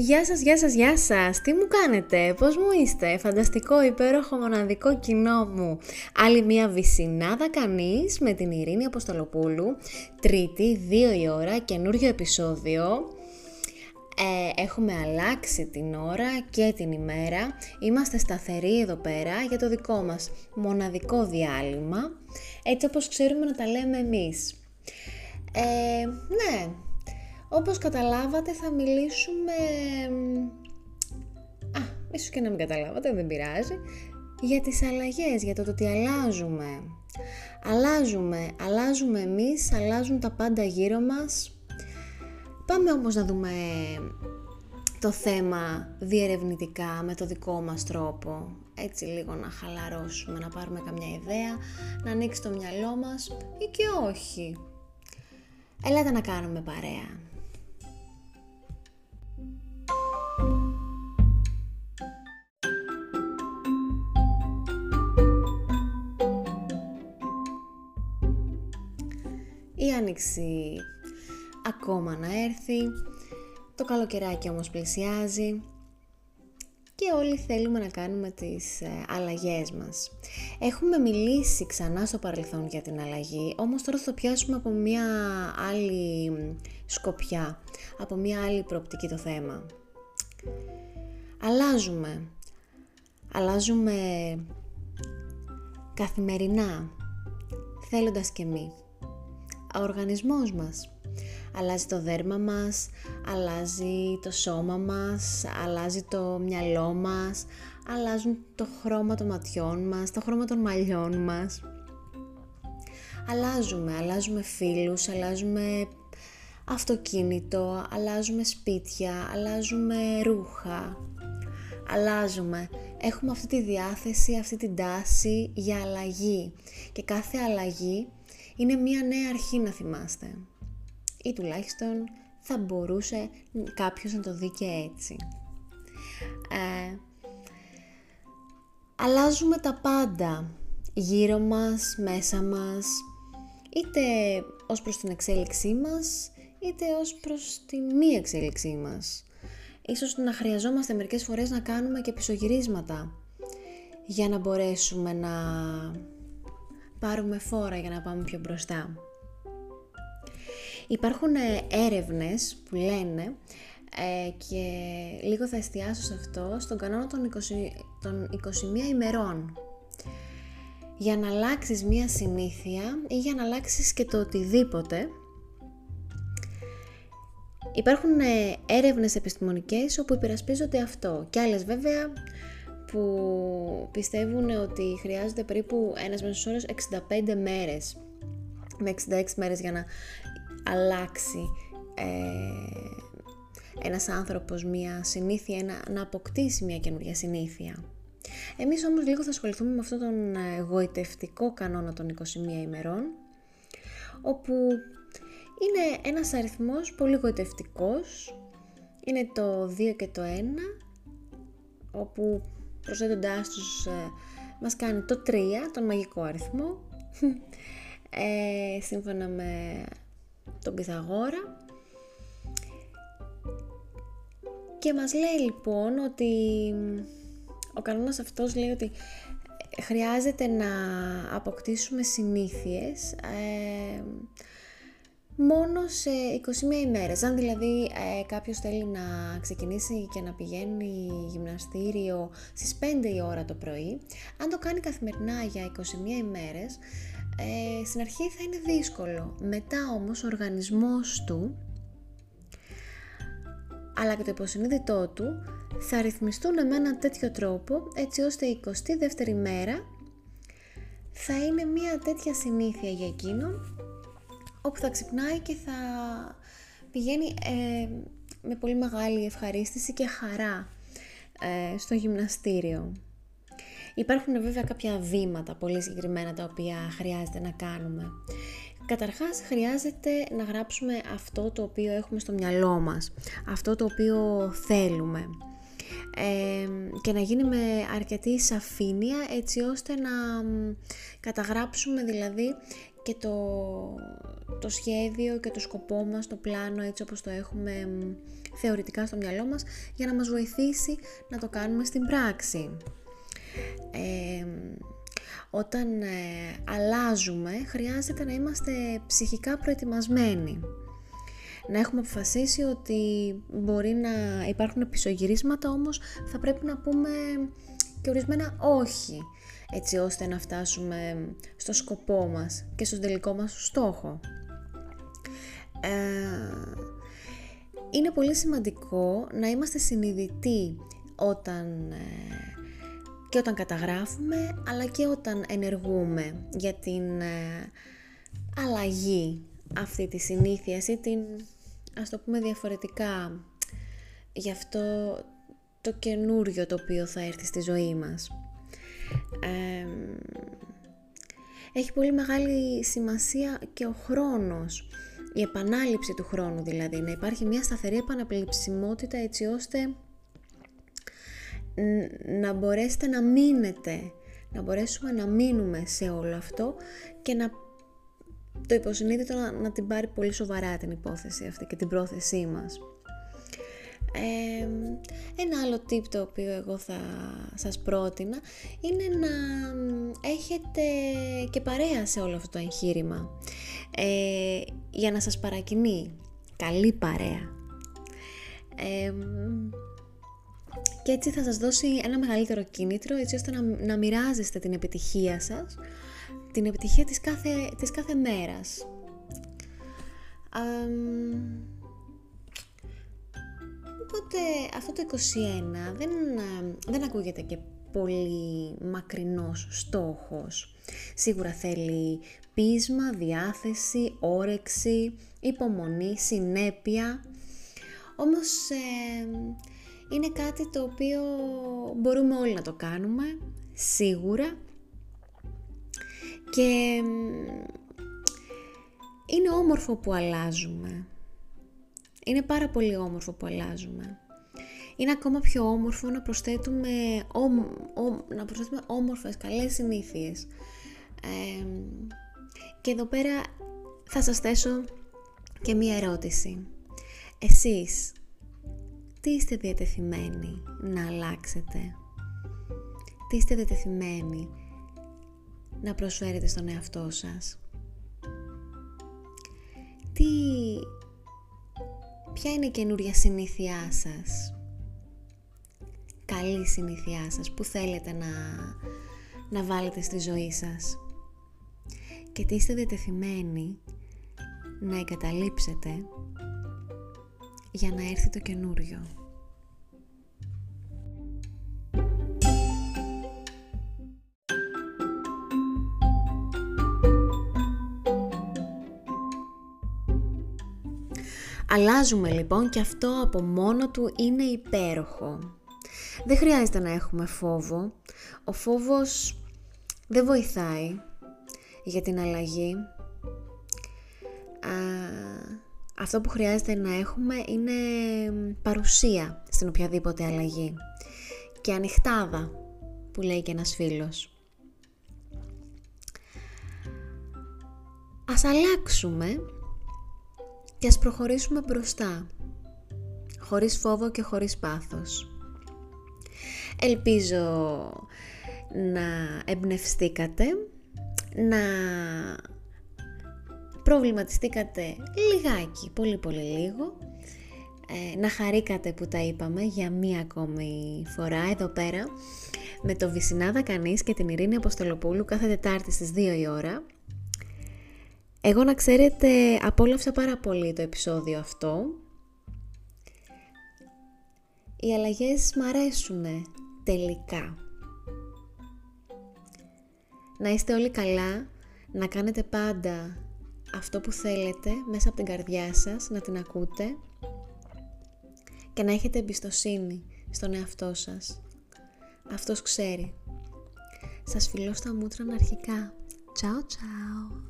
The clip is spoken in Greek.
Γεια σας, γεια σας, γεια σας. Τι μου κάνετε, πώς μου είστε, φανταστικό, υπέροχο, μοναδικό κοινό μου. Άλλη μία βυσινάδα κανείς με την Ειρήνη Αποστολοπούλου. Τρίτη, δύο η ώρα, καινούριο επεισόδιο. Ε, έχουμε αλλάξει την ώρα και την ημέρα. Είμαστε σταθεροί εδώ πέρα για το δικό μας μοναδικό διάλειμμα. Έτσι όπως ξέρουμε να τα λέμε εμείς. Ε, ναι, όπως καταλάβατε θα μιλήσουμε... Α, ίσως και να μην καταλάβατε, δεν πειράζει. Για τις αλλαγές, για το ότι αλλάζουμε. Αλλάζουμε, αλλάζουμε εμείς, αλλάζουν τα πάντα γύρω μας. Πάμε όμως να δούμε το θέμα διερευνητικά με το δικό μας τρόπο. Έτσι λίγο να χαλαρώσουμε, να πάρουμε καμιά ιδέα, να ανοίξει το μυαλό μας ή και όχι. Ελάτε να κάνουμε παρέα. Η άνοιξη ακόμα να έρθει, το καλοκαιράκι όμως πλησιάζει και όλοι θέλουμε να κάνουμε τις ε, αλλαγές μας. Έχουμε μιλήσει ξανά στο παρελθόν για την αλλαγή, όμως τώρα θα το πιάσουμε από μια άλλη σκοπιά, από μια άλλη προοπτική το θέμα. Αλλάζουμε. Αλλάζουμε καθημερινά, θέλοντας και μη ο οργανισμός μας. Αλλάζει το δέρμα μας, αλλάζει το σώμα μας, αλλάζει το μυαλό μας, αλλάζουν το χρώμα των ματιών μας, το χρώμα των μαλλιών μας. Αλλάζουμε, αλλάζουμε φίλους, αλλάζουμε αυτοκίνητο, αλλάζουμε σπίτια, αλλάζουμε ρούχα, αλλάζουμε. Έχουμε αυτή τη διάθεση, αυτή την τάση για αλλαγή και κάθε αλλαγή είναι μία νέα αρχή να θυμάστε. Ή τουλάχιστον θα μπορούσε κάποιος να το δει και έτσι. Ε, αλλάζουμε τα πάντα γύρω μας, μέσα μας, είτε ως προς την εξέλιξή μας, είτε ως προς την μη εξέλιξή μας. Ίσως να χρειαζόμαστε μερικές φορές να κάνουμε και πισωγυρίσματα για να μπορέσουμε να πάρουμε φόρα για να πάμε πιο μπροστά. Υπάρχουν ε, έρευνες που λένε ε, και λίγο θα εστιάσω σε αυτό στον κανόνα των, 20, των 21 ημερών για να αλλάξεις μία συνήθεια ή για να αλλάξεις και το οτιδήποτε Υπάρχουν ε, έρευνες επιστημονικές όπου υπερασπίζονται αυτό και άλλες βέβαια που πιστεύουν ότι χρειάζεται περίπου ένας μέσος όρος 65 μέρες με 66 μέρες για να αλλάξει ε, ένας άνθρωπος μια συνήθεια, ένα, να αποκτήσει μια καινούργια συνήθεια. Εμείς όμως λίγο θα ασχοληθούμε με αυτόν τον γοητευτικό κανόνα των 21 ημερών, όπου είναι ένας αριθμός πολύ γοητευτικός, είναι το 2 και το 1, όπου προσθέτοντάς τους ε, μας κάνει το 3, τον μαγικό αριθμό, ε, σύμφωνα με τον Πυθαγόρα. Και μας λέει λοιπόν ότι ο κανόνας αυτός λέει ότι χρειάζεται να αποκτήσουμε συνήθειες ε, μόνο σε 21 ημέρες. Αν δηλαδή ε, κάποιος θέλει να ξεκινήσει και να πηγαίνει γυμναστήριο στις 5 η ώρα το πρωί, αν το κάνει καθημερινά για 21 ημέρες, ε, στην αρχή θα είναι δύσκολο. Μετά όμως ο οργανισμός του, αλλά και το υποσυνείδητό του, θα ρυθμιστούν με έναν τέτοιο τρόπο, έτσι ώστε η 22η μέρα θα είναι μια τέτοια συνήθεια για εκείνον όπου θα ξυπνάει και θα πηγαίνει ε, με πολύ μεγάλη ευχαρίστηση και χαρά ε, στο γυμναστήριο. Υπάρχουν βέβαια κάποια βήματα πολύ συγκεκριμένα τα οποία χρειάζεται να κάνουμε. Καταρχάς χρειάζεται να γράψουμε αυτό το οποίο έχουμε στο μυαλό μας, αυτό το οποίο θέλουμε ε, και να γίνει με αρκετή σαφήνεια έτσι ώστε να καταγράψουμε δηλαδή και το, το σχέδιο και το σκοπό μας, το πλάνο έτσι όπως το έχουμε θεωρητικά στο μυαλό μας για να μας βοηθήσει να το κάνουμε στην πράξη. Ε, όταν ε, αλλάζουμε χρειάζεται να είμαστε ψυχικά προετοιμασμένοι. Να έχουμε αποφασίσει ότι μπορεί να υπάρχουν πισωγυρίσματα όμως θα πρέπει να πούμε και ορισμένα όχι έτσι ώστε να φτάσουμε στο σκοπό μας και στο τελικό μας στόχο. Ε, είναι πολύ σημαντικό να είμαστε συνειδητοί όταν, ε, και όταν καταγράφουμε αλλά και όταν ενεργούμε για την ε, αλλαγή αυτή της συνήθειας ή την, ας το πούμε διαφορετικά, για αυτό το καινούριο το οποίο θα έρθει στη ζωή μας. Έχει πολύ μεγάλη σημασία και ο χρόνος, η επανάληψη του χρόνου δηλαδή, να υπάρχει μια σταθερή επαναπληψιμότητα έτσι ώστε να μπορέσετε να μείνετε, να μπορέσουμε να μείνουμε σε όλο αυτό και να το υποσυνείδητο να, να την πάρει πολύ σοβαρά την υπόθεση αυτή και την πρόθεσή μας ένα άλλο tip το οποίο εγώ θα σας πρότεινα είναι να έχετε και παρέα σε όλο αυτό το εγχείρημα. Ε, για να σας παρακινεί καλή παρέα. Και έτσι θα σας δώσει ένα μεγαλύτερο κίνητρο έτσι ώστε να, να μοιράζεστε την επιτυχία σας την επιτυχία της κάθε, της κάθε μέρας Οπότε αυτό το 21 δεν, δεν ακούγεται και πολύ μακρινός στόχος. Σίγουρα θέλει πείσμα, διάθεση, όρεξη, υπομονή, συνέπεια. Όμως είναι κάτι το οποίο μπορούμε όλοι να το κάνουμε, σίγουρα. Και είναι όμορφο που αλλάζουμε. Είναι πάρα πολύ όμορφο που αλλάζουμε. Είναι ακόμα πιο όμορφο να προσθέτουμε, να προσθέτουμε όμορφες, καλές συνήθειες. και εδώ πέρα θα σας θέσω και μία ερώτηση. Εσείς, τι είστε διατεθειμένοι να αλλάξετε; Τι είστε διατεθειμένοι να προσφέρετε στον εαυτό σας; Τι Ποια είναι η καινούρια συνήθειά σας; Καλή συνήθειά σας που θέλετε να, να βάλετε στη ζωή σας. Και τι είστε διατεθειμένοι να εγκαταλείψετε για να έρθει το καινούριο. Αλλάζουμε λοιπόν και αυτό από μόνο του είναι υπέροχο. Δεν χρειάζεται να έχουμε φόβο. Ο φόβος δεν βοηθάει για την αλλαγή. αυτό που χρειάζεται να έχουμε είναι παρουσία στην οποιαδήποτε αλλαγή. Και ανοιχτάδα που λέει και ένας φίλος. Ας αλλάξουμε και ας προχωρήσουμε μπροστά, χωρίς φόβο και χωρίς πάθος. Ελπίζω να εμπνευστήκατε, να προβληματιστήκατε λιγάκι, πολύ πολύ λίγο, ε, να χαρήκατε που τα είπαμε για μία ακόμη φορά εδώ πέρα με το Βυσινάδα Κανείς και την Ειρήνη Αποστολοπούλου κάθε Τετάρτη στις 2 η ώρα. Εγώ να ξέρετε απόλαυσα πάρα πολύ το επεισόδιο αυτό. Οι αλλαγές μ' αρέσουν τελικά. Να είστε όλοι καλά, να κάνετε πάντα αυτό που θέλετε μέσα από την καρδιά σας, να την ακούτε και να έχετε εμπιστοσύνη στον εαυτό σας. Αυτός ξέρει. Σας φιλώ στα μούτρα αρχικά. Ciao ciao! thank you